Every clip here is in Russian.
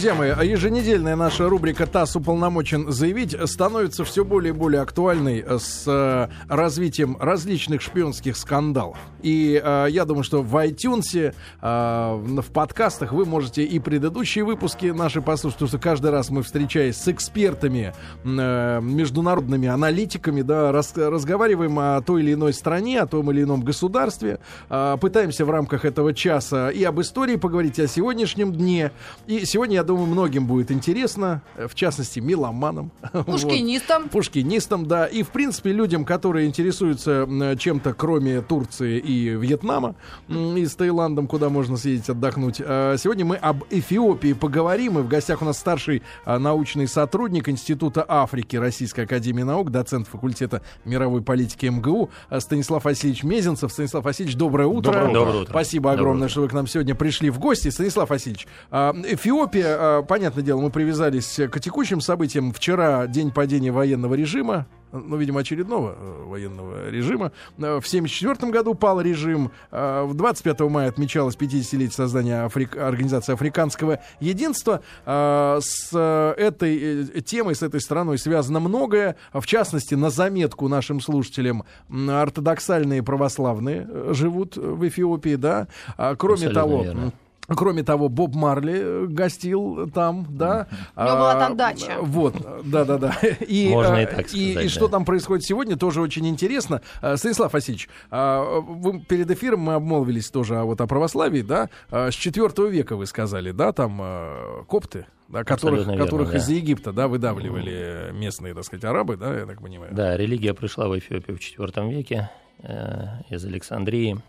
Друзья мои, а еженедельная наша рубрика «ТАСС уполномочен заявить» становится все более и более актуальной с э, развитием различных шпионских скандалов. И э, я думаю, что в iTunes, э, в подкастах вы можете и предыдущие выпуски наши послушать, потому что каждый раз мы, встречаясь с экспертами, э, международными аналитиками, да, разговариваем о той или иной стране, о том или ином государстве, э, пытаемся в рамках этого часа и об истории поговорить, и о сегодняшнем дне. И сегодня я думаю, многим будет интересно, э, в частности, меломанам. Пушкинистам. Вот. Пушкинистам, да. И, в принципе, людям, которые интересуются чем-то, кроме Турции и Вьетнама, и с Таиландом, куда можно съездить отдохнуть. А сегодня мы об Эфиопии поговорим, и в гостях у нас старший а, научный сотрудник Института Африки Российской Академии Наук, доцент факультета мировой политики МГУ а, Станислав Васильевич Мезенцев. Станислав Васильевич, доброе утро. Доброе, доброе утро. Спасибо огромное, доброе что вы к нам сегодня пришли в гости. Станислав Васильевич, Эфиопия а, понятное дело, мы привязались к текущим событиям. Вчера день падения военного режима, ну, видимо, очередного э, военного режима. Э, в 1974 году пал режим. Э, в 25 мая отмечалось 50-летие создания Африк... Организации Африканского Единства. С этой темой, с этой страной связано многое. В частности, на заметку нашим слушателям, ортодоксальные православные живут в Эфиопии, да. А, кроме Абсолютно того... верно. Кроме того, Боб Марли э, гостил там, да. У него была там дача. Вот, да-да-да. И, Можно и так сказать. И, да. и что там происходит сегодня, тоже очень интересно. Станислав Васильевич, вы, перед эфиром мы обмолвились тоже вот о православии, да. С IV века вы сказали, да, там копты, да, которых, верно, которых да. из Египта, да, выдавливали местные, так сказать, арабы, да, я так понимаю. Да, религия пришла в Эфиопию в IV веке э, из Александрии.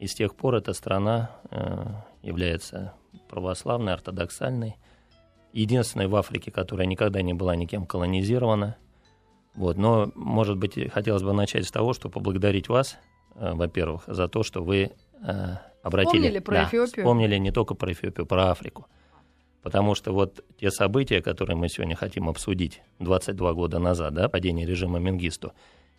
И с тех пор эта страна э, является православной, ортодоксальной. Единственной в Африке, которая никогда не была никем колонизирована. Вот. Но, может быть, хотелось бы начать с того, что поблагодарить вас, э, во-первых, за то, что вы э, обратили... Вспомнили про да, Эфиопию. Вспомнили не только про Эфиопию, про Африку. Потому что вот те события, которые мы сегодня хотим обсудить 22 года назад, да, падение режима Менгисту,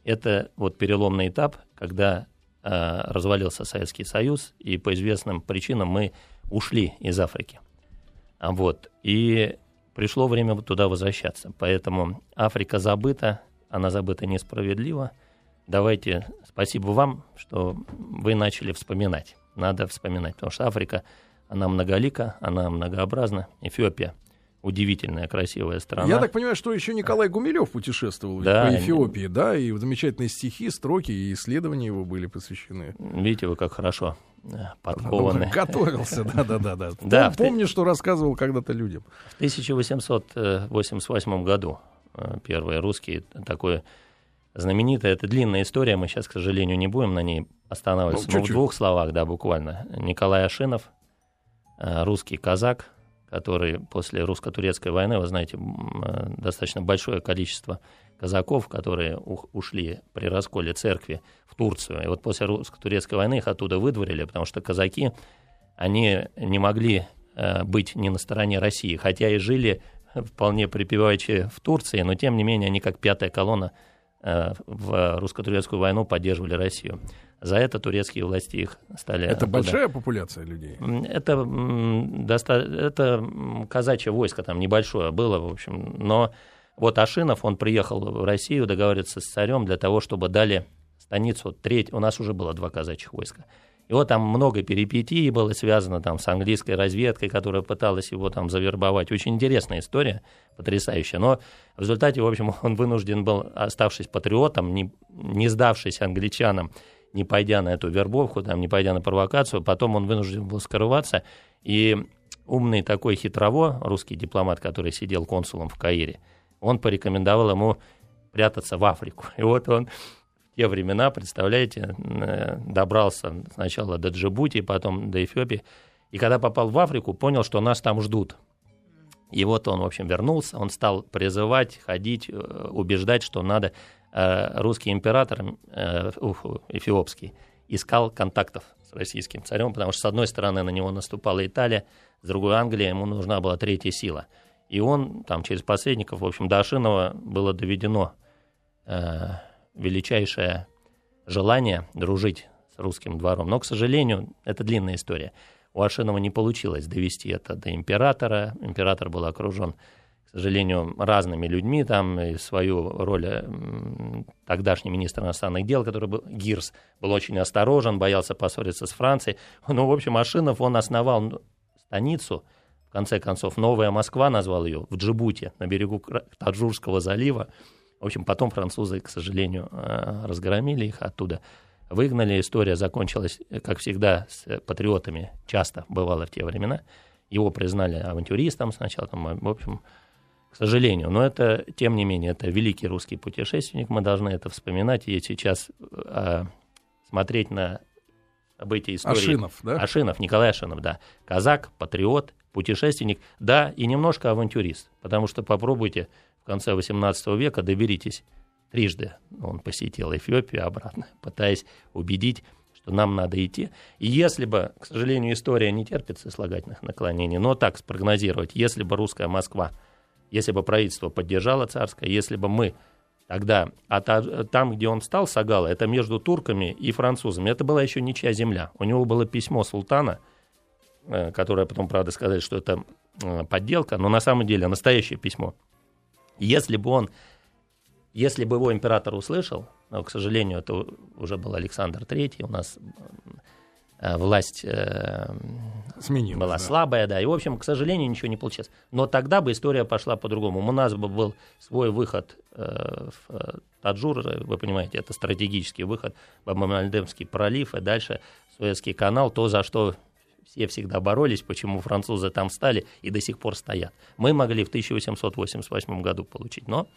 это вот переломный этап, когда развалился Советский Союз, и по известным причинам мы ушли из Африки. А вот, и пришло время туда возвращаться. Поэтому Африка забыта, она забыта несправедливо. Давайте, спасибо вам, что вы начали вспоминать. Надо вспоминать, потому что Африка, она многолика, она многообразна. Эфиопия удивительная, красивая страна. Я так понимаю, что еще Николай Гумилев путешествовал Да, по Эфиопии, да, и замечательные стихи, строки и исследования его были посвящены. Видите, вы как хорошо э, подкованы. Готовился, да-да-да. Да, Да, Помню, что рассказывал когда-то людям. В 1888 году э, первые русские, такое знаменитое, это длинная история, мы сейчас, к сожалению, не будем на ней останавливаться, Ну, но в двух словах, да, буквально. Николай Ашинов, э, русский казак, который после русско-турецкой войны, вы знаете, э, достаточно большое количество казаков, которые ушли при расколе церкви в Турцию. И вот после русско-турецкой войны их оттуда выдворили, потому что казаки, они не могли э, быть не на стороне России, хотя и жили вполне припеваючи в Турции, но тем не менее они как пятая колонна э, в русско-турецкую войну поддерживали Россию. За это турецкие власти их стали... Это оттуда- большая популяция людей. Это, доста- это казачье войско там небольшое было, в общем. Но вот Ашинов, он приехал в Россию договариваться с царем для того, чтобы дали станицу треть. У нас уже было два казачьих войска. И вот там много перипетий было связано там с английской разведкой, которая пыталась его там завербовать. Очень интересная история, потрясающая. Но в результате, в общем, он вынужден был, оставшись патриотом, не, не сдавшись англичанам, не пойдя на эту вербовку, там, не пойдя на провокацию, потом он вынужден был скрываться. И умный такой хитрово, русский дипломат, который сидел консулом в Каире, он порекомендовал ему прятаться в Африку. И вот он в те времена, представляете, э, добрался сначала до Джибути, потом до Эфиопии. И когда попал в Африку, понял, что нас там ждут. И вот он, в общем, вернулся, он стал призывать, ходить, э, убеждать, что надо. Э, Русский император, э, уф, эфиопский, искал контактов с российским царем, потому что, с одной стороны, на него наступала Италия, с другой Англия, ему нужна была третья сила. И он там через посредников, в общем, до Ашинова было доведено э, величайшее желание дружить с русским двором. Но, к сожалению, это длинная история. У Ашинова не получилось довести это до императора. Император был окружен, сожалению, разными людьми. Там и свою роль м, тогдашний министр иностранных дел, который был Гирс, был очень осторожен, боялся поссориться с Францией. Ну, в общем, Ашинов, он основал станицу, в конце концов, Новая Москва назвал ее, в Джибуте, на берегу Таджурского залива. В общем, потом французы, к сожалению, э, разгромили их оттуда выгнали. История закончилась, как всегда, с патриотами. Часто бывало в те времена. Его признали авантюристом сначала, там, в общем, к сожалению. Но это, тем не менее, это великий русский путешественник. Мы должны это вспоминать и сейчас а, смотреть на события истории. Ашинов, да? Ашинов, Николай Ашинов, да. Казак, патриот, путешественник, да, и немножко авантюрист. Потому что попробуйте в конце XVIII века доберитесь Трижды он посетил Эфиопию обратно, пытаясь убедить, что нам надо идти. И если бы, к сожалению, история не терпит сослагательных наклонений, но так спрогнозировать, если бы русская Москва, если бы правительство поддержало царское, если бы мы тогда, а та, там, где он встал, Сагала, это между турками и французами, это была еще ничья земля. У него было письмо султана, э, которое потом, правда, сказали, что это э, подделка, но на самом деле настоящее письмо. Если бы он если бы его император услышал, но, к сожалению, это уже был Александр III, у нас власть э, Сменилась, была да. слабая, да, и, в общем, к сожалению, ничего не получилось. Но тогда бы история пошла по-другому. У нас бы был свой выход э, в Таджур, вы понимаете, это стратегический выход, Бабамальдемский пролив, и дальше Суэцкий канал, то, за что все всегда боролись, почему французы там стали и до сих пор стоят. Мы могли в 1888 году получить, но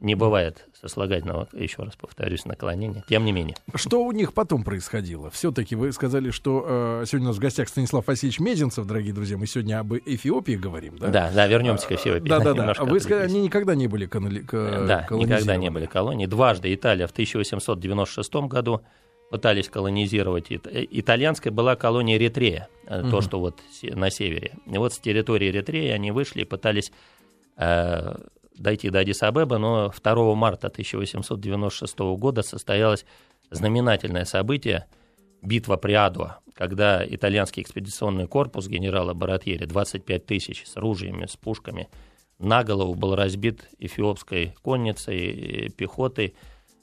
не бывает сослагательного, еще раз повторюсь, наклонения. Тем не менее. Что у них потом происходило? Все-таки вы сказали, что э, сегодня у нас в гостях Станислав Васильевич Мезенцев, дорогие друзья. Мы сегодня об Эфиопии говорим, да? Да, да, вернемся к Эфиопии. Да, да, да. Вы сказали, они никогда не были канали... Да, никогда не были колонией. Дважды Италия в 1896 году пытались колонизировать. Итальянская была колония Эритрея, угу. то, что вот на севере. И вот с территории Эритреи они вышли и пытались э, дойти до Адис-Абеба, но 2 марта 1896 года состоялось знаменательное событие битва при Адуа, когда итальянский экспедиционный корпус генерала Баратьери, 25 тысяч с ружьями, с пушками, на голову был разбит эфиопской конницей, пехотой.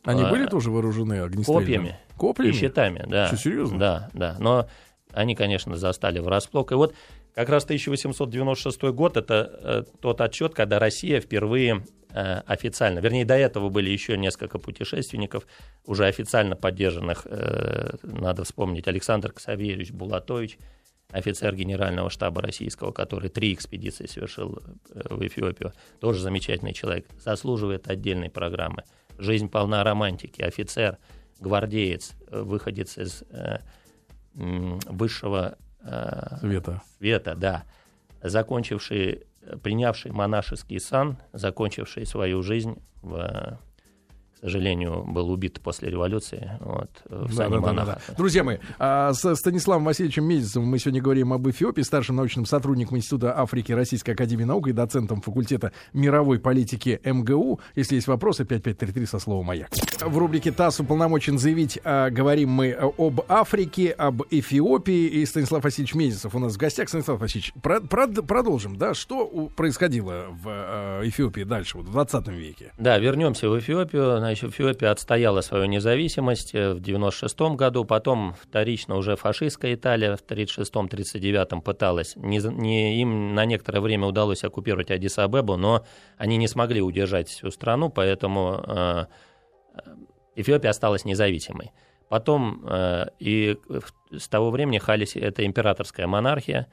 Они а, были тоже вооружены огнестрельными? Копьями. Копьями? И щитами, да. Что, серьезно? Да, да. Но они, конечно, застали врасплох. И вот как раз 1896 год это э, тот отчет, когда Россия впервые э, официально, вернее, до этого были еще несколько путешественников, уже официально поддержанных, э, надо вспомнить, Александр Ксавьевич Булатович, офицер генерального штаба российского, который три экспедиции совершил э, в Эфиопию, тоже замечательный человек, заслуживает отдельной программы. Жизнь полна романтики, офицер, гвардеец, э, выходец из э, высшего э, света. света, да, закончивший, принявший монашеский сан, закончивший свою жизнь в сожалению, был убит после революции вот, в да, да, да, да. Друзья мои, а, с Станиславом Васильевичем Медицевым мы сегодня говорим об Эфиопии, старшим научным сотрудником Института Африки Российской Академии Наук и доцентом факультета мировой политики МГУ. Если есть вопросы, 5533 со словом «Маяк». В рубрике ТАСС уполномочен заявить, а, говорим мы об Африке, об Эфиопии, и Станислав Васильевич Медицев у нас в гостях. Станислав Васильевич, про, про, продолжим, да, что происходило в а, Эфиопии дальше, вот в 20 веке? Да, вернемся в Эфиопию Значит, Эфиопия отстояла свою независимость э, в 96 году, потом вторично уже фашистская Италия в 36-39 пыталась, не, не, им на некоторое время удалось оккупировать Адис-Абебу, но они не смогли удержать всю страну, поэтому э, Эфиопия осталась независимой. Потом э, и с того времени Халиси это императорская монархия,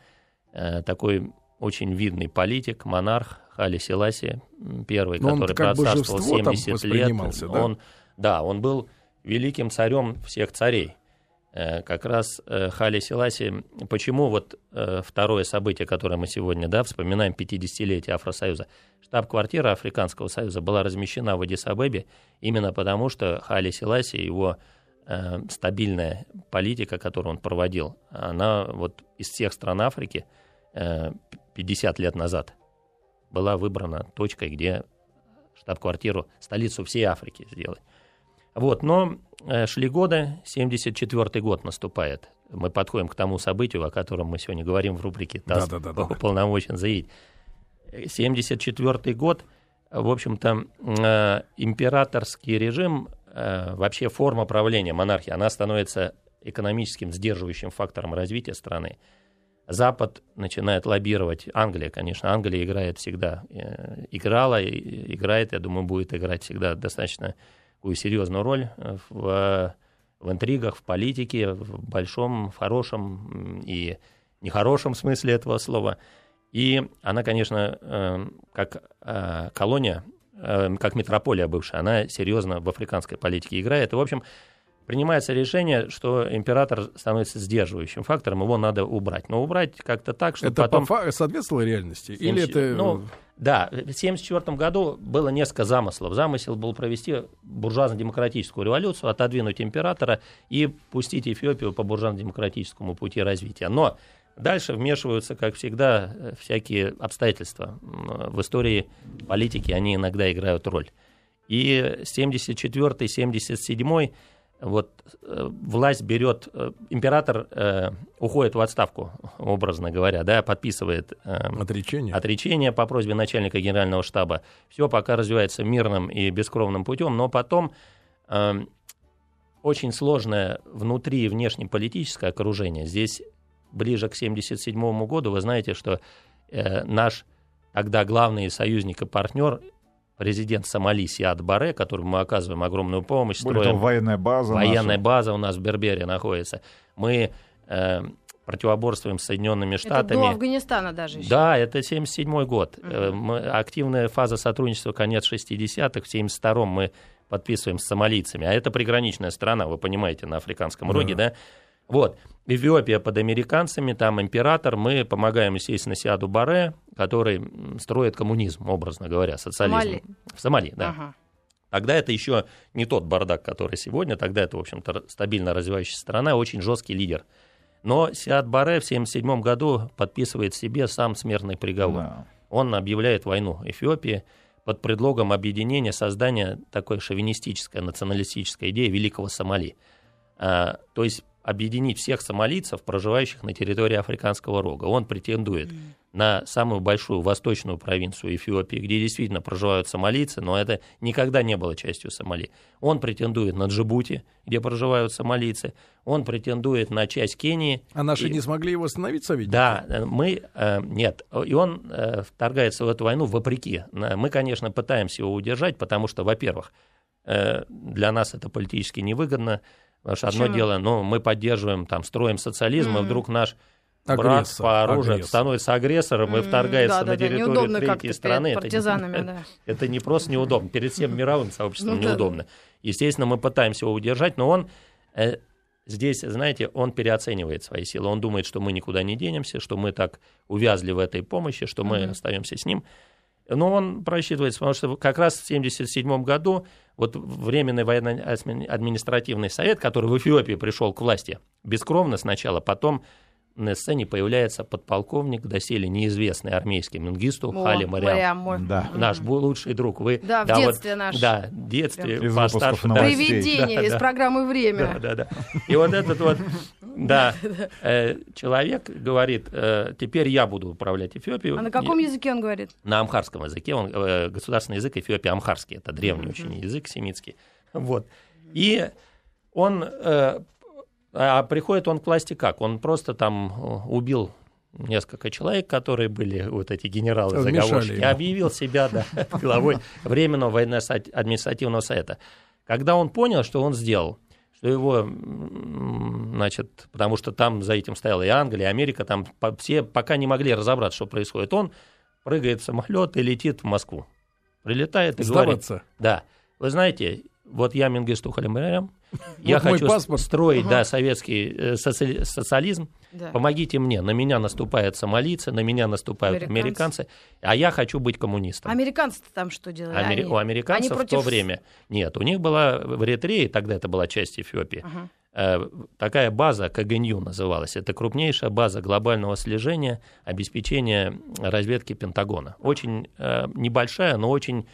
э, такой очень видный политик, монарх Хали Селаси, первый, Но который процарствовал 70 лет. Да? Он, да, он был великим царем всех царей. Э, как раз э, Хали Селаси, почему вот э, второе событие, которое мы сегодня да, вспоминаем, 50-летие Афросоюза, штаб-квартира Африканского союза была размещена в Адис-Абебе именно потому, что Хали Селаси, его стабильная политика, которую он проводил, она вот из всех стран Африки – 50 лет назад была выбрана точкой, где штаб-квартиру, столицу всей Африки сделать. Вот, но э, шли годы, 74 год наступает. мы подходим к тому событию, о котором мы сегодня говорим в рубрике ТАСС Да, да, да, полномочен заявить. 74 год, в общем-то, э, императорский режим, э, вообще форма правления монархии, она становится экономическим сдерживающим фактором развития страны. Запад начинает лоббировать, Англия, конечно, Англия играет всегда, э, играла, играет, я думаю, будет играть всегда достаточно такую серьезную роль э, в, в интригах, в политике, в большом, в хорошем и нехорошем смысле этого слова. И она, конечно, э, как э, колония, э, как метрополия бывшая, она серьезно в африканской политике играет. И, в общем, принимается решение, что император становится сдерживающим фактором, его надо убрать. Но убрать как-то так, чтобы Это потом... по фа- соответствовало реальности? Или это... Ну, да, в 1974 году было несколько замыслов. Замысел был провести буржуазно-демократическую революцию, отодвинуть императора и пустить Эфиопию по буржуазно-демократическому пути развития. Но дальше вмешиваются, как всегда, всякие обстоятельства. В истории политики они иногда играют роль. И 74-77 вот э, власть берет, э, император э, уходит в отставку, образно говоря, да, подписывает э, Отречение. отречение по просьбе начальника генерального штаба. Все пока развивается мирным и бескровным путем, но потом э, очень сложное внутри и внешнеполитическое окружение. Здесь ближе к 1977 году вы знаете, что э, наш тогда главный союзник и партнер, президент Сомали Сиад Баре, которому мы оказываем огромную помощь, Более того, военная база. Военная наша. база у нас в Бербере находится. Мы э, противоборствуем с Соединенными Это Штатами. до Афганистана даже еще. Да, это 77 год. Э, мы- активная фаза сотрудничества конец 60-х. В 72-м мы подписываем с сомалийцами. А это приграничная страна, вы понимаете, на Африканском роге, да? Вот. Эфиопия под американцами, там император. Мы помогаем, естественно, Сиаду Баре, который строит коммунизм, образно говоря, социализм. Сомали. В Сомали, да. Ага. Тогда это еще не тот бардак, который сегодня. Тогда это, в общем-то, стабильно развивающаяся страна, очень жесткий лидер. Но Сиад Баре в 1977 году подписывает себе сам смертный приговор. Да. Он объявляет войну Эфиопии под предлогом объединения, создания такой шовинистической, националистической идеи Великого Сомали. А, то есть объединить всех сомалийцев, проживающих на территории Африканского рога. Он претендует на самую большую восточную провинцию Эфиопии, где действительно проживают сомалийцы, но это никогда не было частью Сомали. Он претендует на Джибути, где проживают сомалийцы. Он претендует на часть Кении. А наши И- не смогли его остановить, советники? да, мы э, нет, и он э, вторгается в эту войну вопреки. Э, Мы, конечно, пытаемся его удержать, потому что, во-первых, э, для нас это политически невыгодно, потому что одно дело, ну, мы поддерживаем, там, строим социализм, и Мгм. вдруг наш брат по оружию агрессор. становится агрессором и М, вторгается на да-да-да, территорию неудобно третьей страны. Это не- партизанами, да. это не просто неудобно, перед всем мировым сообществом Ну да. неудобно. Естественно, мы пытаемся его удержать, но он э, здесь, знаете, он переоценивает свои силы. Он думает, что мы никуда не денемся, что мы так увязли в этой помощи, что мы Мгм. остаемся с ним. Но он просчитывается, потому что как раз в 1977 году вот Временный военно-административный совет, который в Эфиопии пришел к власти, бескровно сначала, потом на сцене появляется подполковник, доселе неизвестный армейский Менгисту О, Хали Мариам. Мариам. Да. Наш лучший друг. Вы, Да, в вот- детстве наш. Да, в детстве. Из постарше, выпусков да. новостей. Привидение Да, из да. программы Да, «Время». да, да. И вот этот вот, да, э, человек говорит, э, теперь я буду управлять Эфиопией. А на каком языке он говорит? На амхарском языке. Он, э, государственный язык Эфиопии амхарский. Это древний очень язык семитский. Вот. И он... а приходит он к власти как? Он просто там убил несколько человек, которые были вот эти генералы заговорщики, объявил себя да, главой Временного военно-административного совета. Когда он понял, что он сделал, что его, значит, потому что там за этим стояла и Англия, и Америка, там все пока не могли разобраться, что происходит, он прыгает в самолет и летит в Москву. Прилетает и говорит, Сдаваться. да, вы знаете, вот я Мингисту Халимарям, я Вот хочу паспорт. строить, Ага. да, советский э, соци- социализм, Да. помогите мне, на меня наступают сомалийцы, на меня наступают Американцы. американцы, а я хочу быть коммунистом. Американцы там что делали? Амери- Они- У американцев они в то время нет. У них была в Эритрее, тогда это была часть Эфиопии, Ага. э, такая база, КГНЮ называлась. Это крупнейшая база глобального слежения, обеспечения разведки Пентагона. Очень э, небольшая, но очень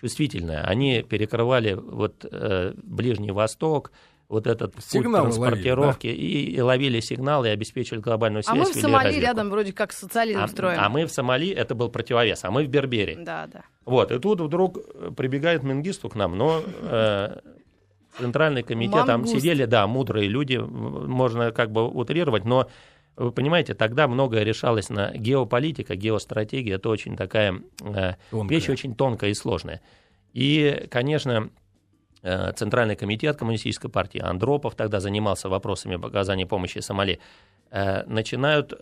чувствительная. Они перекрывали вот, э, Ближний Восток, вот этот сигналы транспортировки ловили, да? и, и ловили сигналы и обеспечивали глобальную связь. А мы в Сомали рядом вроде как социализм а, строим. А мы в Сомали, это был противовес, а мы в Бербере. Да, да. Вот, и тут вдруг прибегает Менгисту к нам, но э, Центральный комитет, там сидели, да, мудрые люди, можно как бы утрировать, но вы понимаете, тогда многое решалось на геополитика, геостратегия, это очень такая э, вещь очень тонкая и сложная. И, конечно, э, Центральный комитет Коммунистической партии Андропов тогда занимался вопросами оказания помощи Сомали, э, начинают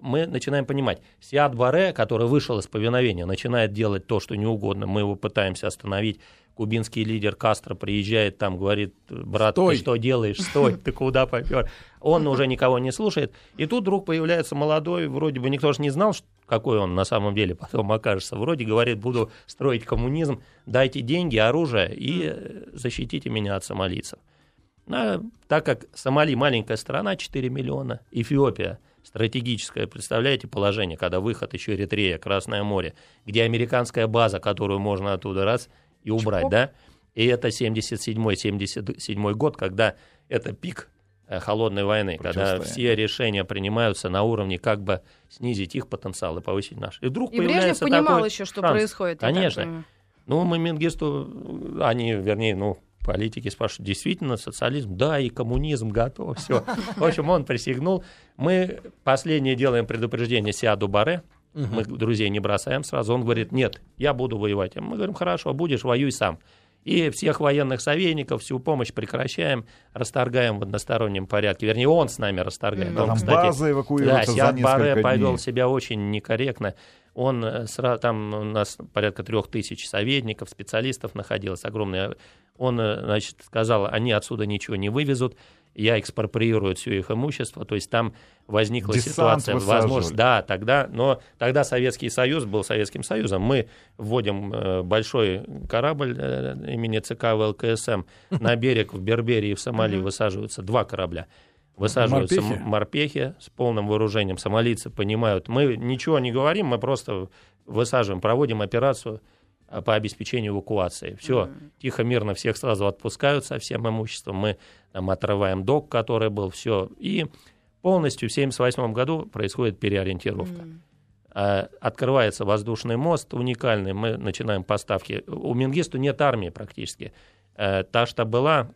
мы начинаем понимать, Сиад Баре, который вышел из повиновения, начинает делать то, что не угодно, мы его пытаемся остановить, кубинский лидер Кастро приезжает там, говорит, брат, стой. ты что делаешь, стой, ты куда попер? Он уже никого не слушает. И тут вдруг появляется молодой, вроде бы никто же не знал, какой он на самом деле потом окажется. Вроде говорит, буду строить коммунизм, дайте деньги, оружие и защитите меня от сомалийцев. А, так как Сомали маленькая страна, 4 миллиона, Эфиопия стратегическое, представляете, положение, когда выход еще Эритрея, Красное море, где американская база, которую можно оттуда раз и убрать, Чпок. да? И это 77-77 год, когда это пик э, холодной войны, когда все решения принимаются на уровне как бы снизить их потенциал и повысить наш. И вдруг и появляется Брежнев понимал еще, что шанс. происходит. Конечно. Ну, мы Мингисту, они, вернее, ну, политики спрашивают, действительно социализм? Да, и коммунизм готов, все. В общем, он присягнул. Мы последнее делаем предупреждение Сиаду Баре, Угу. Мы друзей не бросаем сразу. Он говорит, нет, я буду воевать. Мы говорим, хорошо, будешь, воюй сам. И всех военных советников, всю помощь прекращаем, расторгаем в одностороннем порядке. Вернее, он с нами расторгает. Да, он, там кстати, база эвакуируется да, за Баре дней. повел себя очень некорректно. Он э, там у нас порядка трех тысяч советников, специалистов находилось огромное. Он, э, значит, сказал, они отсюда ничего не вывезут я экспроприирую все их имущество, то есть там возникла Десант ситуация, возможность, да, тогда, но тогда Советский Союз был Советским Союзом, мы вводим э, большой корабль э, имени ЦК ВЛКСМ. На берег в Берберии в Сомали высаживаются два корабля. Высаживаются морпехи. морпехи с полным вооружением. Сомалийцы понимают, мы ничего не говорим, мы просто высаживаем, проводим операцию по обеспечению эвакуации. Все, mm-hmm. тихо, мирно, всех сразу отпускают со всем имуществом. Мы там отрываем док, который был, все. И полностью в 1978 году происходит переориентировка. Mm-hmm. Открывается воздушный мост уникальный, мы начинаем поставки. У Мингисту нет армии практически. Э, та, что была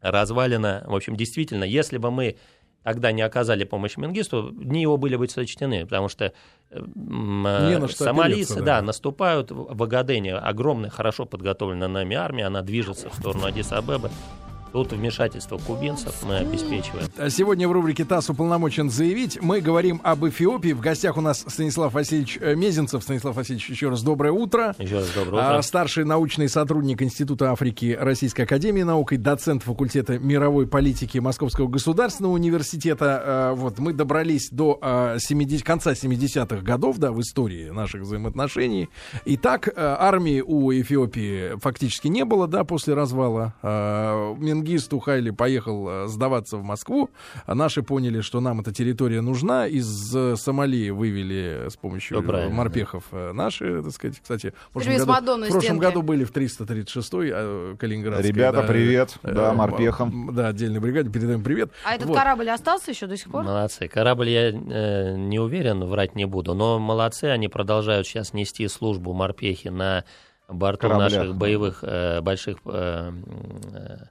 развалена, в общем, действительно, если бы мы тогда не оказали помощь Менгисту, дни его были бы сочтены, потому что э, сомалийцы да. да, наступают в Агадене, огромная, хорошо подготовленная нами армия, она движется в сторону Адиса-Абеба, Тут вмешательство кубинцев мы обеспечиваем. А сегодня в рубрике ТАСС уполномочен заявить. Мы говорим об Эфиопии. В гостях у нас Станислав Васильевич э, Мезенцев. Станислав Васильевич, еще раз доброе утро. Еще раз доброе утро. А, старший научный сотрудник Института Африки Российской Академии Наук и доцент факультета мировой политики Московского государственного университета. А, вот мы добрались до 70, конца 70-х годов да, в истории наших взаимоотношений. Итак, армии у Эфиопии фактически не было да, после развала Чингис Тухайли поехал э, сдаваться в Москву. А наши поняли, что нам эта территория нужна. Из э, Сомали вывели с помощью ну, морпехов да. наши, так сказать. Кстати, в прошлом, году, в прошлом году были в 336-й э, Калининградской. Ребята, да, привет. Да, морпехам. Да, отдельной бригаде. Передаем привет. А этот вот. корабль остался еще до сих пор? Молодцы. Корабль я э, не уверен, врать не буду. Но молодцы, они продолжают сейчас нести службу морпехи на борту Кораблях. наших боевых э, больших э,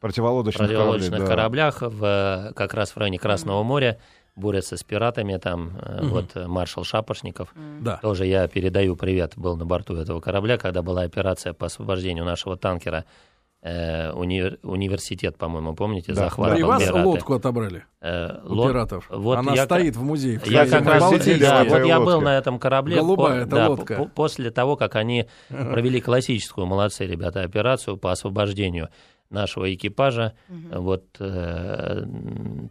противолодочных, противолодочных кораблях, в, э, как раз в районе Красного моря борются с пиратами, там угу. вот маршал Шапошников, да. тоже я передаю привет, был на борту этого корабля, когда была операция по освобождению нашего танкера э, уни, университет, по-моему, помните, да, захват. Да. И вас пираты. лодку отобрали э, у лод... пиратов. Вот Она я, стоит в музее. В я как раз да, вот я был на этом корабле. Голубая по, да, лодка. По, после того, как они провели классическую, молодцы ребята, операцию по освобождению нашего экипажа, угу. вот э,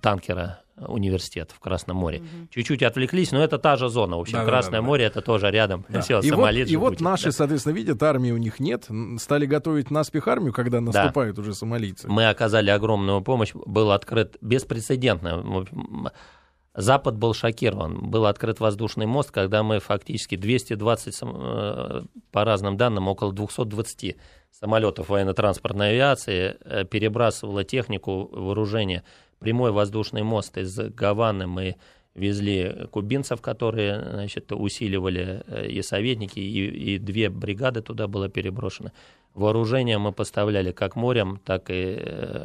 танкера университет в Красном море. Угу. Чуть-чуть отвлеклись, но это та же зона. В общем, да, Красное да, да, море это тоже рядом. Да. Все, и вот, и вот наши, да. соответственно, видят, армии у них нет. Стали готовить наспех армию, когда наступают да. уже сомалийцы. Мы оказали огромную помощь. Был открыт беспрецедентно Запад был шокирован. Был открыт воздушный мост, когда мы фактически 220, э, по разным данным, около 220 самолетов военно-транспортной авиации э, перебрасывала технику вооружения. Прямой воздушный мост из Гаваны мы везли кубинцев, которые значит, усиливали э, и советники, и, и две бригады туда было переброшено. Вооружение мы поставляли как морем, так и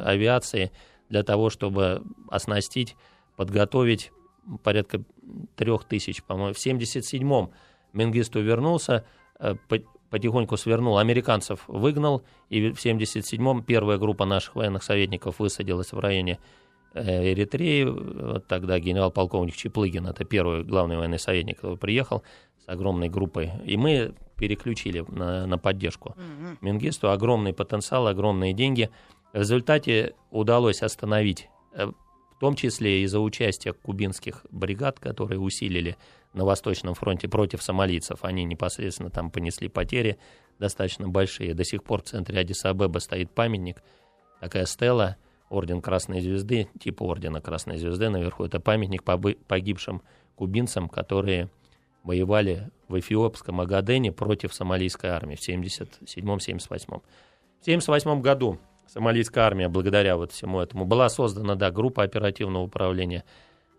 авиацией для того, чтобы оснастить, подготовить порядка трех тысяч, по-моему. В 77-м Менгисту вернулся, э, потихоньку свернул, американцев выгнал, и в 77-м первая группа наших военных советников высадилась в районе э, Эритреи. Вот тогда генерал-полковник Чеплыгин, это первый главный военный советник, который приехал с огромной группой. И мы переключили на, на поддержку mm-hmm. Менгисту. Огромный потенциал, огромные деньги. В результате удалось остановить э, в том числе из-за участия кубинских бригад, которые усилили на Восточном фронте против сомалийцев. Они непосредственно там понесли потери достаточно большие. До сих пор в центре Адиса-Абеба стоит памятник, такая стела, орден Красной Звезды, типа ордена Красной Звезды наверху. Это памятник погибшим кубинцам, которые воевали в эфиопском Агадене против сомалийской армии в 1977-1978. В 1978 году Сомалийская армия, благодаря вот всему этому, была создана, да, группа оперативного управления.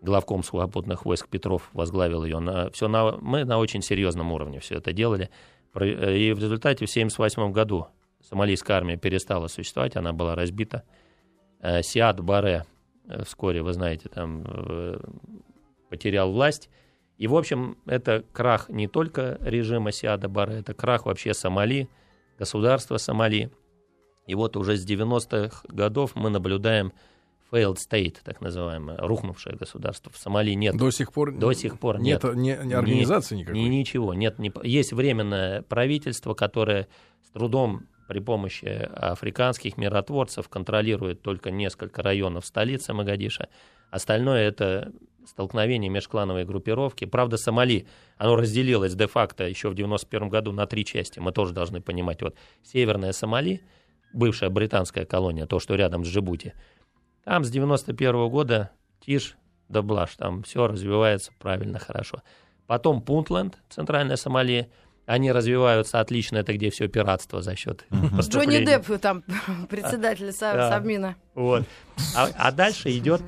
Главком сухопутных войск Петров возглавил ее. На, все на, мы на очень серьезном уровне все это делали. И в результате в 1978 году сомалийская армия перестала существовать, она была разбита. Э, Сиад Баре э, вскоре, вы знаете, там э, потерял власть. И, в общем, это крах не только режима Сиада Баре, это крах вообще Сомали, государства Сомали – и вот уже с 90-х годов мы наблюдаем failed state, так называемое, рухнувшее государство. В Сомали нет. До сих пор? До сих пор нет. Нет ни, ни организации никакой? Ни, ничего. Нет, ни, есть временное правительство, которое с трудом при помощи африканских миротворцев контролирует только несколько районов столицы Магадиша. Остальное это столкновения межклановой группировки. Правда, Сомали, оно разделилось де-факто еще в 91 году на три части. Мы тоже должны понимать. Вот Северная Сомали – бывшая британская колония, то, что рядом с Джибути. Там с 91 -го года тишь да блажь, там все развивается правильно, хорошо. Потом Пунтленд, центральная Сомали, они развиваются отлично, это где все пиратство за счет Джонни Депп там председатель Совмина. Вот. А, а дальше идет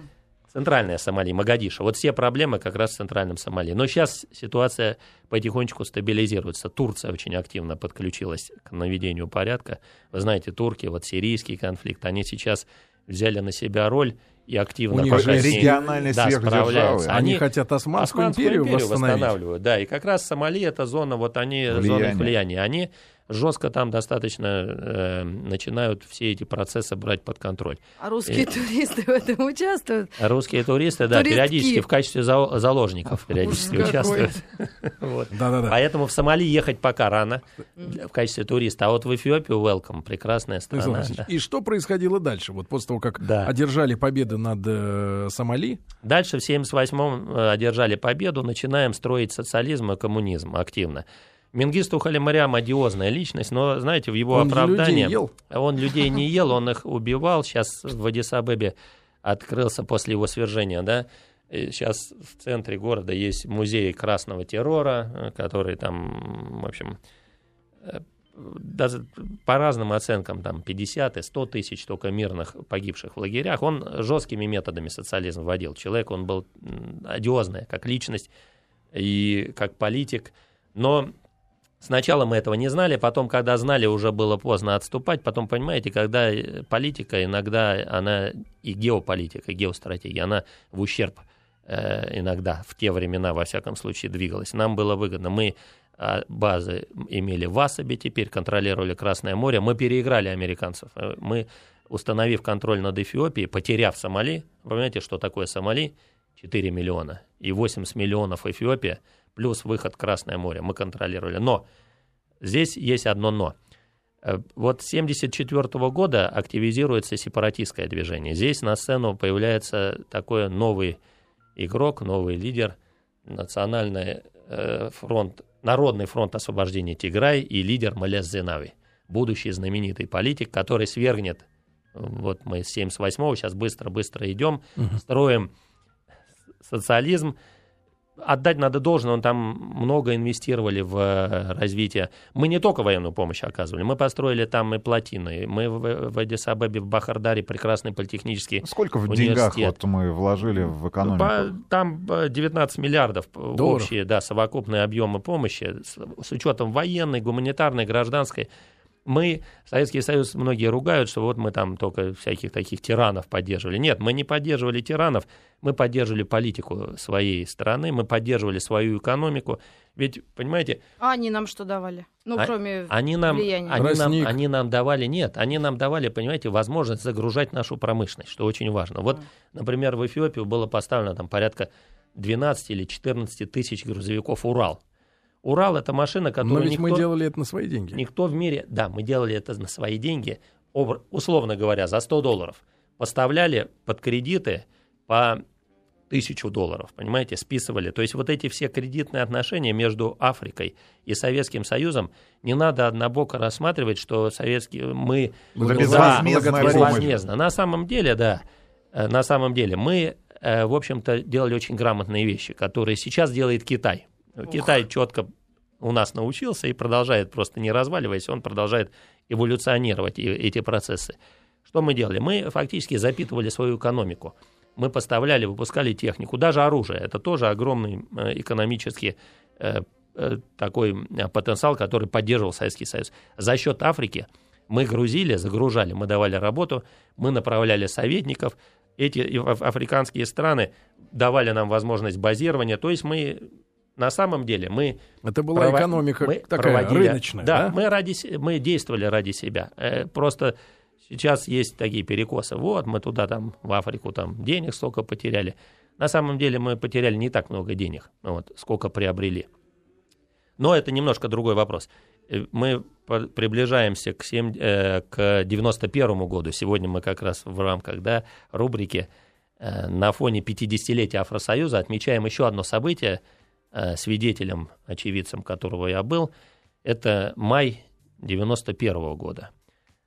центральная Сомали, Магадиша. Вот все проблемы как раз в центральном Сомали. Но сейчас ситуация потихонечку стабилизируется. Турция очень активно подключилась к наведению порядка. Вы знаете, турки, вот сирийский конфликт, они сейчас взяли на себя роль и активно У них же региональные да, справляются. Они, они хотят Османскую, Османскую империю, империю восстанавливают. Да, и как раз Сомали это зона, вот они, влияние. зона их влияния. Они жестко там достаточно э, начинают все эти процессы брать под контроль. А русские и... туристы в этом участвуют? Русские туристы, да, Туристки. периодически в качестве заложников периодически участвуют. Да-да-да. Поэтому в Сомали ехать пока рано в качестве туриста, а вот в Эфиопию welcome, прекрасная страна. И что происходило дальше? Вот после того, как одержали победу над э, Сомали? Дальше в 78-м э, одержали победу, начинаем строить социализм и коммунизм активно. Мингисту Халимарям одиозная личность, но, знаете, в его он оправдании... Людей ел. Он людей не ел, он их убивал. Сейчас в Адисабебе открылся после его свержения, да, Сейчас в центре города есть музей красного террора, который там, в общем, э, даже по разным оценкам, там 50 и 100 тысяч только мирных погибших в лагерях. Он жесткими методами социализм вводил. Человек, он был одиозный как личность и как политик. Но Сначала мы этого не знали, потом, когда знали, уже было поздно отступать. Потом, понимаете, когда э, политика иногда, она и геополитика, и геостратегия, она в ущерб э, иногда, в те времена, во всяком случае, двигалась. Нам было выгодно. Мы э, базы имели в Асабе теперь, контролировали Красное море. Мы переиграли американцев. Э, мы, установив контроль над Эфиопией, потеряв Сомали, понимаете, что такое Сомали? 4 миллиона. И 80 миллионов Эфиопия – плюс выход в Красное море мы контролировали. Но здесь есть одно но. Э, вот с 1974 года активизируется сепаратистское движение. Здесь на сцену появляется такой новый игрок, новый лидер, Национальный э, фронт, Народный фронт освобождения Тиграй и лидер Малес Зенави, будущий знаменитый политик, который свергнет, вот мы с 78-го сейчас быстро-быстро идем, угу. строим социализм отдать надо должное, он там много инвестировали в э, развитие. Мы не только военную помощь оказывали, мы построили там и плотины, мы в, в Адисабебе, в Бахардаре прекрасный политехнический Сколько в деньгах вот мы вложили в экономику? По, там 19 миллиардов Долларов. общие, да, совокупные объемы помощи, с, с учетом военной, гуманитарной, гражданской мы, Советский Союз, многие ругают, что вот мы там только всяких таких тиранов поддерживали. Нет, мы не поддерживали тиранов, мы поддерживали политику своей страны, мы поддерживали свою экономику. Ведь, понимаете... А они нам что давали? Ну, а, кроме они нам, влияния. Они нам, они нам давали, нет, они нам давали, понимаете, возможность загружать нашу промышленность, что очень важно. Вот, например, в Эфиопию было поставлено там порядка 12 или 14 тысяч грузовиков «Урал». Урал это машина, которую Но ведь никто, мы делали это на свои деньги. Никто в мире, да, мы делали это на свои деньги, условно говоря, за 100 долларов. Поставляли под кредиты по тысячу долларов, понимаете, списывали. То есть вот эти все кредитные отношения между Африкой и Советским Союзом не надо однобоко рассматривать, что советские мы безвозмездно. На самом деле, да, э, на самом деле мы, э, в общем-то, делали очень грамотные вещи, которые сейчас делает Китай. Китай четко у нас научился и продолжает, просто не разваливаясь, он продолжает эволюционировать эти процессы. Что мы делали? Мы фактически запитывали свою экономику. Мы поставляли, выпускали технику, даже оружие. Это тоже огромный э, экономический э, э, такой потенциал, который поддерживал Советский Союз. За счет Африки мы грузили, загружали, мы давали работу, мы направляли советников. Эти африканские страны давали нам возможность базирования. То есть мы на самом деле мы... Это была прово... экономика мы такая проводили... рыночная, да? Да, мы, ради... мы действовали ради себя. Э, просто сейчас есть такие перекосы. Вот, мы туда там, в Африку, там денег столько потеряли. На самом деле мы потеряли не так много денег, вот, сколько приобрели. Но это немножко другой вопрос. Э, мы приближаемся к, 7, э, к 91 году. Сегодня мы как раз в рамках да, рубрики э, на фоне 50-летия Афросоюза отмечаем еще одно событие – свидетелем, очевидцем которого я был, это май 91 -го года.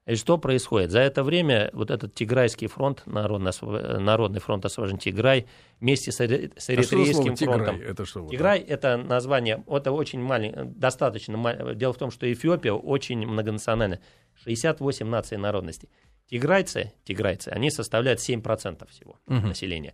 И что происходит? За это время вот этот Тиграйский фронт, Народный, Народный фронт освобождения Тиграй, вместе с, с Эритрейским а фронтом. Тиграй? Это что? Тиграй – это название, это очень маленькое, достаточно. Дело в том, что Эфиопия очень многонациональная. 68 наций народностей. Тиграйцы, тиграйцы, они составляют 7% всего угу. населения.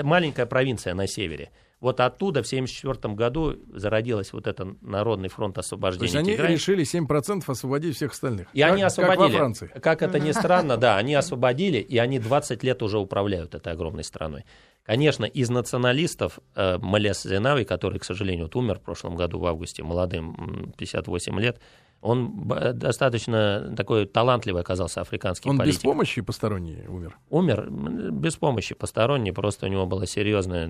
Маленькая провинция на севере – вот оттуда в 1974 году зародилась вот эта Народный фронт освобождения. То есть они Тиграя. решили 7% освободить всех остальных. И как, они освободили. Как во Франции. Как это ни странно, да, они освободили, и они 20 лет уже управляют этой огромной страной. Конечно, из националистов э, Малес Зенави, который, к сожалению, вот умер в прошлом году в августе, молодым, 58 лет, он достаточно такой талантливый оказался африканский он политик. без помощи посторонней умер? Умер без помощи посторонней, просто у него было серьезное...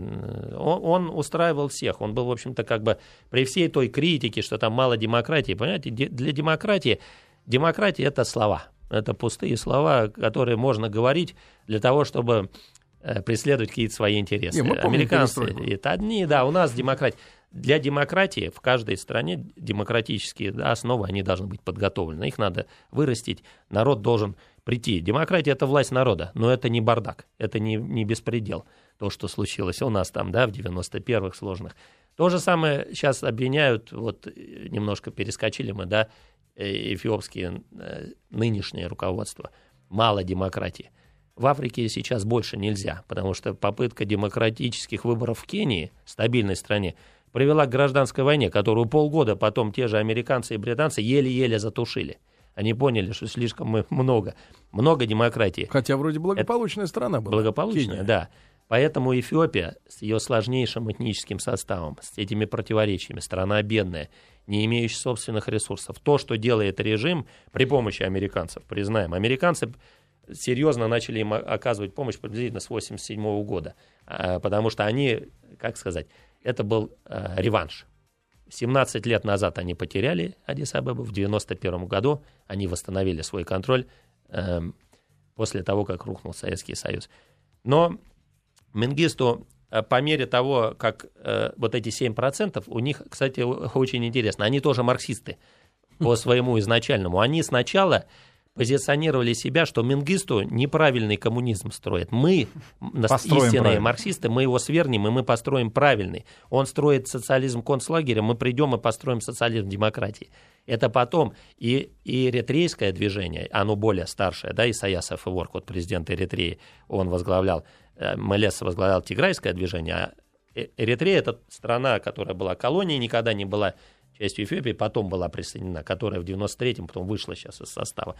Он, он устраивал всех, он был, в общем-то, как бы при всей той критике, что там мало демократии, понимаете, для демократии, демократия — это слова, это пустые слова, которые можно говорить для того, чтобы э, преследовать какие-то свои интересы. Не, Американцы, это одни, да, у нас демократия. Для демократии в каждой стране демократические основы, они должны быть подготовлены. Их надо вырастить, народ должен прийти. Демократия – это власть народа, но это не бардак, это не, не беспредел. То, что случилось у нас там, да, в 91-х сложных. То же самое сейчас обвиняют, вот немножко перескочили мы, да, э, эфиопские э, нынешнее руководство. Мало демократии. В Африке сейчас больше нельзя, потому что попытка демократических выборов в Кении, стабильной стране, привела к гражданской войне, которую полгода потом те же американцы и британцы еле-еле затушили. Они поняли, что слишком мы много, много демократии. Хотя вроде благополучная Это страна была. Благополучная, Кения. да. Поэтому Эфиопия с ее сложнейшим этническим составом, с этими противоречиями, страна бедная, не имеющая собственных ресурсов. То, что делает режим при помощи американцев, признаем, американцы серьезно начали им оказывать помощь приблизительно с 1987 года, а, потому что они, как сказать, это был э, реванш. 17 лет назад они потеряли Адис-Абебу, в 91 году они восстановили свой контроль э, после того, как рухнул Советский Союз. Но Менгисту э, по мере того, как э, вот эти 7%, у них, кстати, очень интересно, они тоже марксисты по своему изначальному. Они сначала позиционировали себя, что Мингисту неправильный коммунизм строит. Мы, построим истинные правильно. марксисты, мы его свернем, и мы построим правильный. Он строит социализм концлагеря, мы придем и построим социализм демократии. Это потом и, и эритрейское движение, оно более старшее, да, Исаяс Афеворк, вот президент Эритреи, он возглавлял, э, Мелес возглавлял тиграйское движение, а э, Эритрея – это страна, которая была колонией, никогда не была частью Эфиопии, потом была присоединена, которая в 93-м потом вышла сейчас из состава.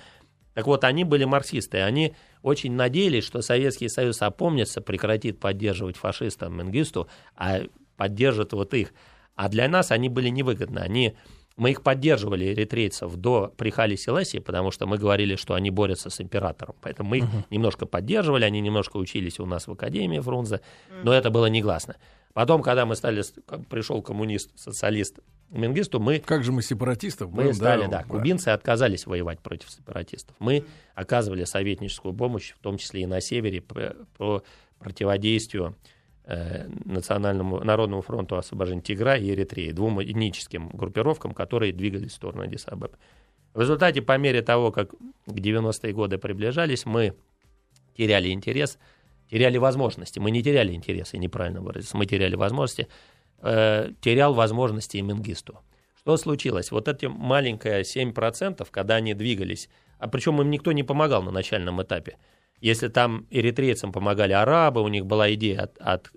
Так вот, они были марксисты, они очень надеялись, что Советский Союз опомнится, прекратит поддерживать фашистов Менгисту, а поддержит вот их. А для нас они были невыгодны. Они, мы их поддерживали, эритрейцев, до Прихали Селасии, потому что мы говорили, что они борются с императором. Поэтому мы их uh-huh. немножко поддерживали, они немножко учились у нас в Академии Фрунзе, но это было негласно. Потом, когда мы стали, пришел коммунист, социалист Менгисту, мы... Как же мы сепаратистов Мы стали, да, да, кубинцы отказались воевать против сепаратистов. Мы оказывали советническую помощь, в том числе и на севере, по противодействию э, Национальному Народному фронту освобождения Тигра и Эритреи, двум этническим группировкам, которые двигались в сторону Адисабеб. В результате, по мере того, как к 90-е годы приближались, мы теряли интерес теряли возможности. Мы не теряли интересы, неправильно выразиться, мы теряли возможности. Э, терял возможности и Менгисту. Что случилось? Вот эти маленькие 7%, когда они двигались, а причем им никто не помогал на начальном этапе. Если там эритрейцам помогали арабы, у них была идея от, от,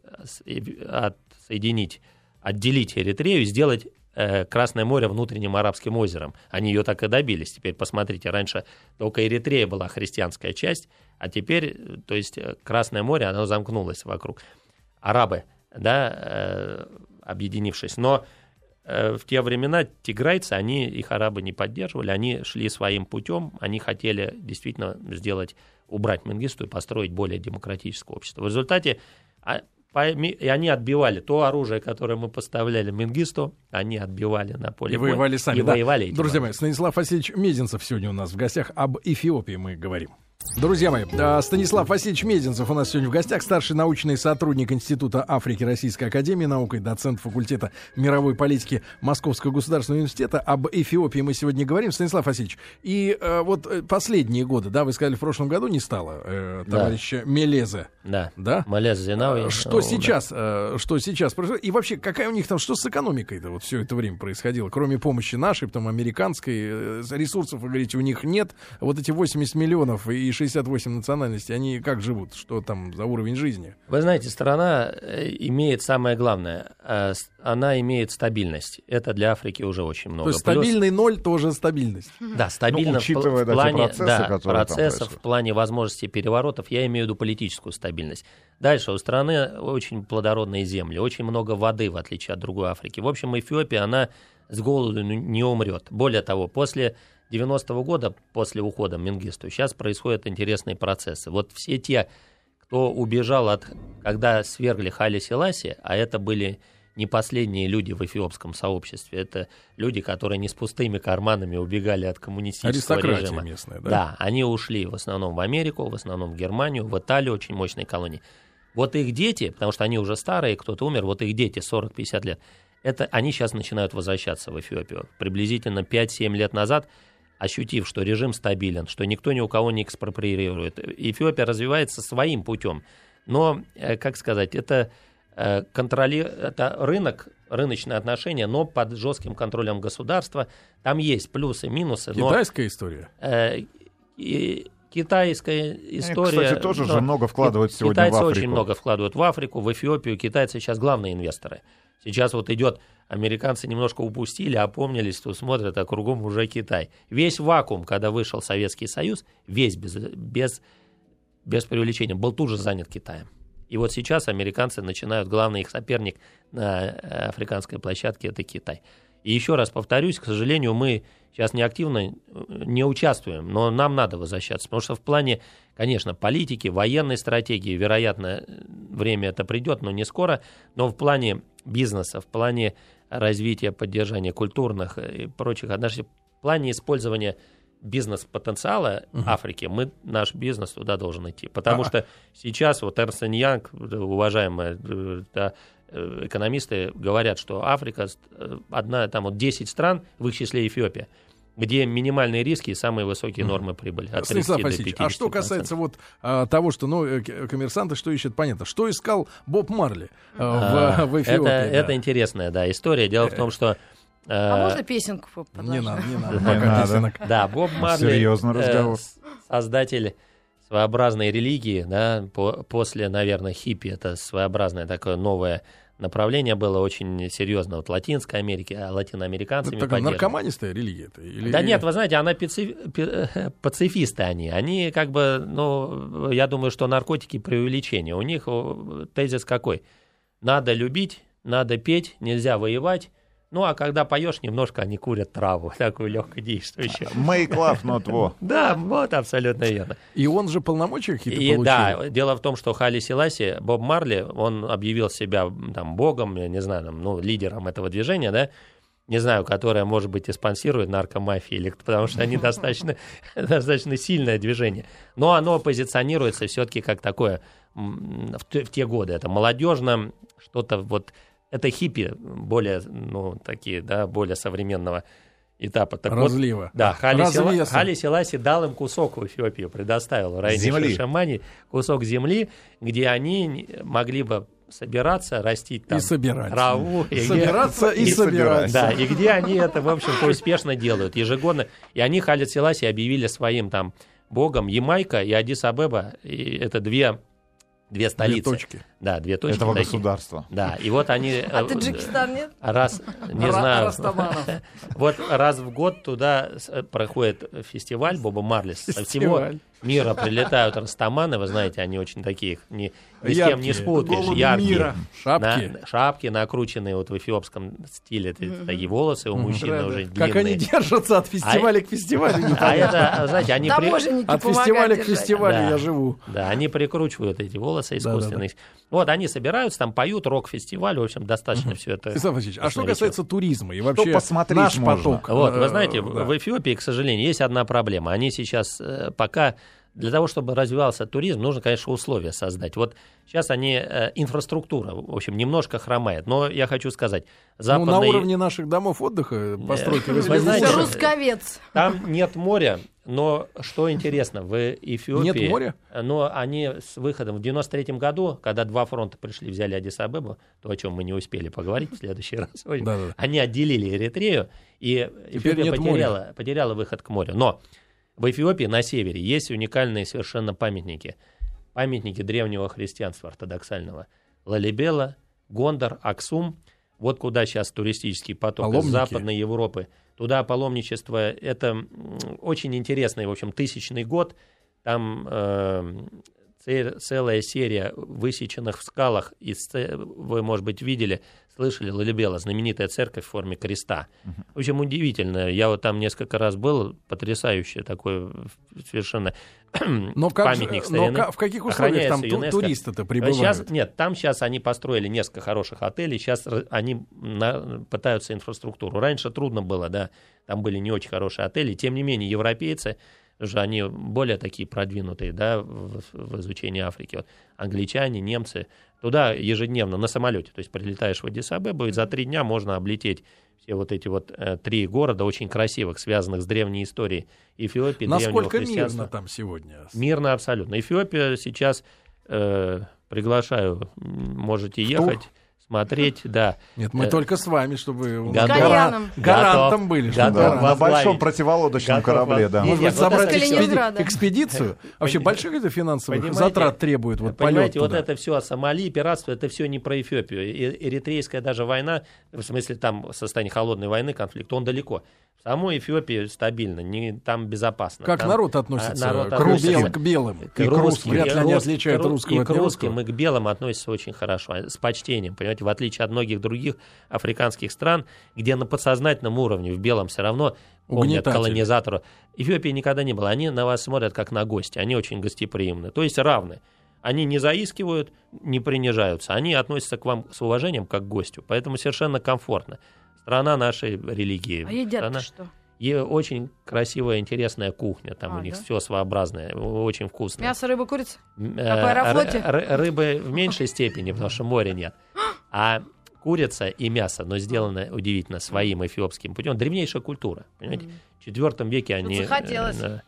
от соединить, отделить Эритрею и сделать э, Красное море внутренним арабским озером. Они ее так и добились. Теперь посмотрите, раньше только Эритрея была христианская часть, а теперь, то есть э, Красное море, оно замкнулось вокруг. Арабы, да, э, объединившись. Но э, в те времена тиграйцы, они, их арабы не поддерживали, они шли своим путем, они хотели действительно сделать, убрать Менгисту и построить более демократическое общество. В результате а, и они отбивали то оружие, которое мы поставляли Мингисту, они отбивали на поле И воевали сами. И да. воевали Друзья мои, Станислав Васильевич Мезенцев сегодня у нас в гостях. Об Эфиопии мы говорим. Друзья мои, а, Станислав Васильевич Мединцев у нас сегодня в гостях, старший научный сотрудник Института Африки Российской Академии наук и доцент факультета мировой политики Московского государственного университета. Об Эфиопии мы сегодня говорим. Станислав Васильевич, и э, вот э, последние годы, да, вы сказали, в прошлом году не стало э, товарища да. Мелезе. Да. Да? Мелез Зинауи. Что ну, сейчас, да. э, что сейчас происходит? И вообще, какая у них там, что с экономикой-то вот все это время происходило? Кроме помощи нашей, потом американской, э, ресурсов, вы говорите, у них нет. Вот эти 80 миллионов и 68 национальностей, они как живут? Что там за уровень жизни? Вы знаете, страна э, имеет самое главное. Э, она имеет стабильность. Это для Африки уже очень много. То есть Плюс... стабильный ноль тоже стабильность. Да, стабильно ну, в, в плане процессы, да, процессов, в плане возможности переворотов. Я имею в виду политическую стабильность. Дальше у страны очень плодородные земли, очень много воды, в отличие от другой Африки. В общем, Эфиопия, она с голоду не умрет. Более того, после 90-го года, после ухода Мингисту, сейчас происходят интересные процессы. Вот все те, кто убежал от, когда свергли Хали Селаси, а это были не последние люди в эфиопском сообществе, это люди, которые не с пустыми карманами убегали от коммунистического режима. местная, да? Да, они ушли в основном в Америку, в основном в Германию, в Италию, очень мощные колонии. Вот их дети, потому что они уже старые, кто-то умер, вот их дети 40-50 лет, это они сейчас начинают возвращаться в Эфиопию. Приблизительно 5-7 лет назад ощутив, что режим стабилен, что никто ни у кого не экспроприирует. Эфиопия развивается своим путем. Но, э, как сказать, это, э, контроли... это рынок, рыночные отношения, но под жестким контролем государства. Там есть плюсы, минусы. Китайская но... история? Э, и китайская история. Кстати, тоже же много вкладывают сегодня китайцы в Африку. очень много вкладывают в Африку, в Эфиопию. Китайцы сейчас главные инвесторы. Сейчас вот идет, американцы немножко упустили, опомнились, то смотрят, а кругом уже Китай. Весь вакуум, когда вышел Советский Союз, весь без, без, без преувеличения, был тут же занят Китаем. И вот сейчас американцы начинают, главный их соперник на э, африканской площадке – это Китай. И еще раз повторюсь, к сожалению, мы сейчас не активно э, не участвуем, но нам надо возвращаться, потому что в плане, конечно, политики, военной стратегии, вероятно, время это придет, но не скоро, но в плане бизнеса, в плане развития, поддержания культурных и прочих отношений, в плане использования бизнес-потенциала uh-huh. Африки, мы, наш бизнес туда должен идти. Потому uh-huh. что сейчас вот Эрнст Янг, уважаемые да, э, экономисты, говорят, что Африка, э, одна, там вот 10 стран, в их числе Эфиопия, где минимальные риски и самые высокие нормы прибыли. От Станислав 30 до Васильевич, а что 50%. касается вот а, того, что, ну, э, коммерсанты что ищут, понятно. Что искал Боб Марли а, А, в, в Эфиопии? это, да. это интересная, да, история. Дело в том, что... А э, можно песенку по- Не подложить? надо, не надо. Не пока надо. Да, Боб Марли, Серьезный э, разговор. создатель своеобразной религии, да, по- после, наверное, хиппи, это своеобразное такое новое направление было очень серьезно. Вот Латинской Америки, а латиноамериканцами Это наркоманистая религия? это Или... Да нет, вы знаете, она пи- э, пацифисты они. Они как бы, ну, я думаю, что наркотики преувеличение. У них тезис какой? Надо любить, надо петь, нельзя воевать. Ну, а когда поешь, немножко они курят траву, такую легкодействующую. Make love, not war. Да, вот абсолютно верно. И он же полномочия какие-то И получил? да, дело в том, что Хали Селаси, Боб Марли, он объявил себя там богом, я не знаю, там, ну, лидером этого движения, да, не знаю, которое, может быть, и спонсирует наркомафия, или потому что они достаточно, достаточно сильное движение. Но оно позиционируется все-таки как такое м, в, те- в те годы. Это молодежно, что-то вот... Это хиппи, более, ну, такие, да, более современного этапа. Так вот, Разлива. да, Хали, Села-. Хали Селаси дал им кусок в Эфиопию, предоставил Райне. Шишамани кусок земли, где они могли бы собираться, растить там И собирать. траву. и где- Собираться и, И собирать. собирать. Да, и где они это, в общем-то, успешно делают ежегодно. И они Хали Селаси объявили своим там богом Ямайка и Адис-Абеба. И это две, две Две столицы. точки. Да, две точки. Этого такие. государства. Да, и вот они... А э, Таджикистан нет? Раз, не знаю. Вот раз в год туда э, проходит фестиваль Боба Марли. Со всего Фестиваль. мира прилетают растаманы, вы знаете, они очень такие, ни, ни с кем не спутаешь, яркие. мира. Шапки. На- шапки накрученные вот в эфиопском стиле, это такие волосы у мужчины Да, уже да. Как они длинные. держатся от фестиваля к фестивалю, А это, знаете, они при- От фестиваля к фестивалю Да. я живу. Да, они прикручивают эти волосы искусственные. Вот они собираются, там поют рок-фестиваль, в общем, достаточно все это. Станислав Васильевич, а что касается туризма и вообще посмотреть наш можно? поток? Вот, э, вы знаете, в- да. в Эфиопии, к сожалению, есть одна проблема. Они сейчас э, пока для того, чтобы развивался туризм, нужно, конечно, условия создать. Вот сейчас они, э, инфраструктура, в общем, немножко хромает. Но я хочу сказать, Ну, западные... на уровне наших домов отдыха постройки Вы 80-х. знаете, Трусковец. Там нет моря, но что интересно, в Эфиопии... Нет моря? Но они с выходом в 93 году, когда два фронта пришли, взяли Адис-Абебу, то, о чем мы не успели поговорить в следующий раз, они отделили Эритрею, и Эфиопия потеряла, потеряла выход к морю. Но в Эфиопии на севере есть уникальные совершенно памятники. Памятники древнего христианства ортодоксального. Лалибела, Гондор, Аксум. Вот куда сейчас туристический поток Паломники. из Западной Европы. Туда паломничество. Это очень интересный, в общем, тысячный год. Там э, целая серия высеченных в скалах. И вы, может быть, видели, слышали Лалибела, знаменитая церковь в форме креста. В общем, удивительно. Я вот там несколько раз был, потрясающий такой совершенно Но, как же- памятник но старины. ка- в каких условиях там ЮНЕСКО. туристы-то прибывают? Сейчас, нет, там сейчас они построили несколько хороших отелей, сейчас они на- пытаются инфраструктуру. Раньше трудно было, да, там были не очень хорошие отели, тем не менее европейцы, же они более такие продвинутые, да, в, в изучении Африки. Вот англичане, немцы, туда ежедневно на самолете, то есть прилетаешь в Адис-Абебу, и за три дня можно облететь все вот эти вот э, три города, очень красивых, связанных с древней историей Эфиопии, Насколько мирно там сегодня? Мирно абсолютно. Эфиопия сейчас э, приглашаю, можете ехать, смотреть, да. Нет, мы Э, только с вами, чтобы вы. Кальяном. гарантом Готов. были. Готов. Да, на большом противолодочном Готов корабле, вас- да. Может быть, вот собрать экспеди- экспедицию? Вообще больших это финансовых Понимаете, затрат требует вот Понимаете, вот это все Сомали, пиратство, это все не про Эфиопию. И- Эритрейская даже война, в смысле там состояние холодной войны, конфликт, он далеко. В самой Эфиопии стабильно, не, там безопасно. Как Там- народ а, относится народ к, относится к белым? к И к русским. Вряд ли они отличают ру- русского и от к русским, и к белым относятся очень хорошо, с почтением, понимаете, в отличие от многих других африканских стран, где на подсознательном уровне в белом все равно помнят Угнетатели. колонизатору. Эфиопии никогда не было, они на вас смотрят как на гости, они очень гостеприимны, то есть равны. Они не заискивают, не принижаются, они относятся к вам с уважением как к гостю, поэтому совершенно комфортно. Страна нашей религии. А едят страна- что? и очень красивая, интересная кухня. Там А, у них да? все своеобразное, очень вкусно. Мясо, рыба, курица? Как в э, Аэрофлоте? Рыбы в меньшей степени, потому что моря нет. А курица и мясо, но сделано удивительно своим эфиопским путем. Древнейшая культура, понимаете? В IV веке они... захотелось. э,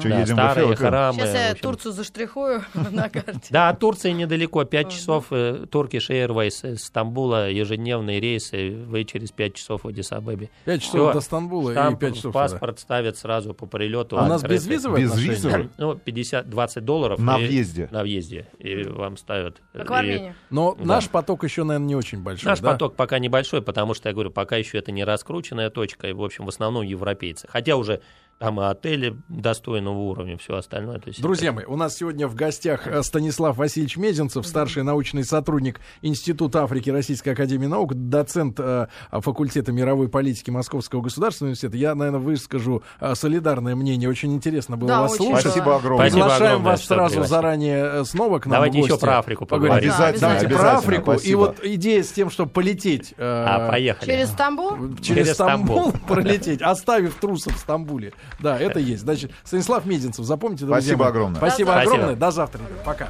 Что, да, старые Эфиопию? храмы. Сейчас я общем. Турцию заштрихую на карте. Да, от Турции недалеко, 5 часов, э, Turkish Airways из Стамбула, ежедневные рейсы, вы через 5 часов в Адис-Абебе. 5 часов до Стамбула и Штамп 5 в часов паспорт ставят сразу по прилету. А у нас безвизовое Безвизовое? Ну, 50-20 долларов. На въезде. На въезде. И вам ставят. Как и в Армении. Но наш поток еще, наверное, не очень большой. Наш поток пока небольшой, потому что, я говорю, пока еще это не раскрученная точка, и, в общем, в основном европейцы. Хотя уже там и отели достойного уровня, все остальное. То есть Друзья это- мои, у нас сегодня в гостях э, Станислав Васильевич Мезенцев, старший научный сотрудник Института Африки Российской Академии Наук, доцент э, факультета мировой политики Московского государственного университета. Я, наверное, выскажу э, солидарное мнение. Очень интересно было Да, вас очень. слушать. Спасибо огромное. Спасибо Приглашаем огромное, вас сразу пригласили. заранее э, снова к нам Давайте в гости. еще про Африку Поговорим. поговорим. Да, Давайте обязательно. про Африку. И спасибо. вот идея с тем, чтобы полететь э, А, поехали. Через Стамбул? через, Через Стамбул, Стамбул. пролететь, оставив трусов в Стамбуле. Да, это есть. Значит, Станислав Мединцев, запомните, друзья Спасибо огромное. Спасибо огромное. До завтра. Пока.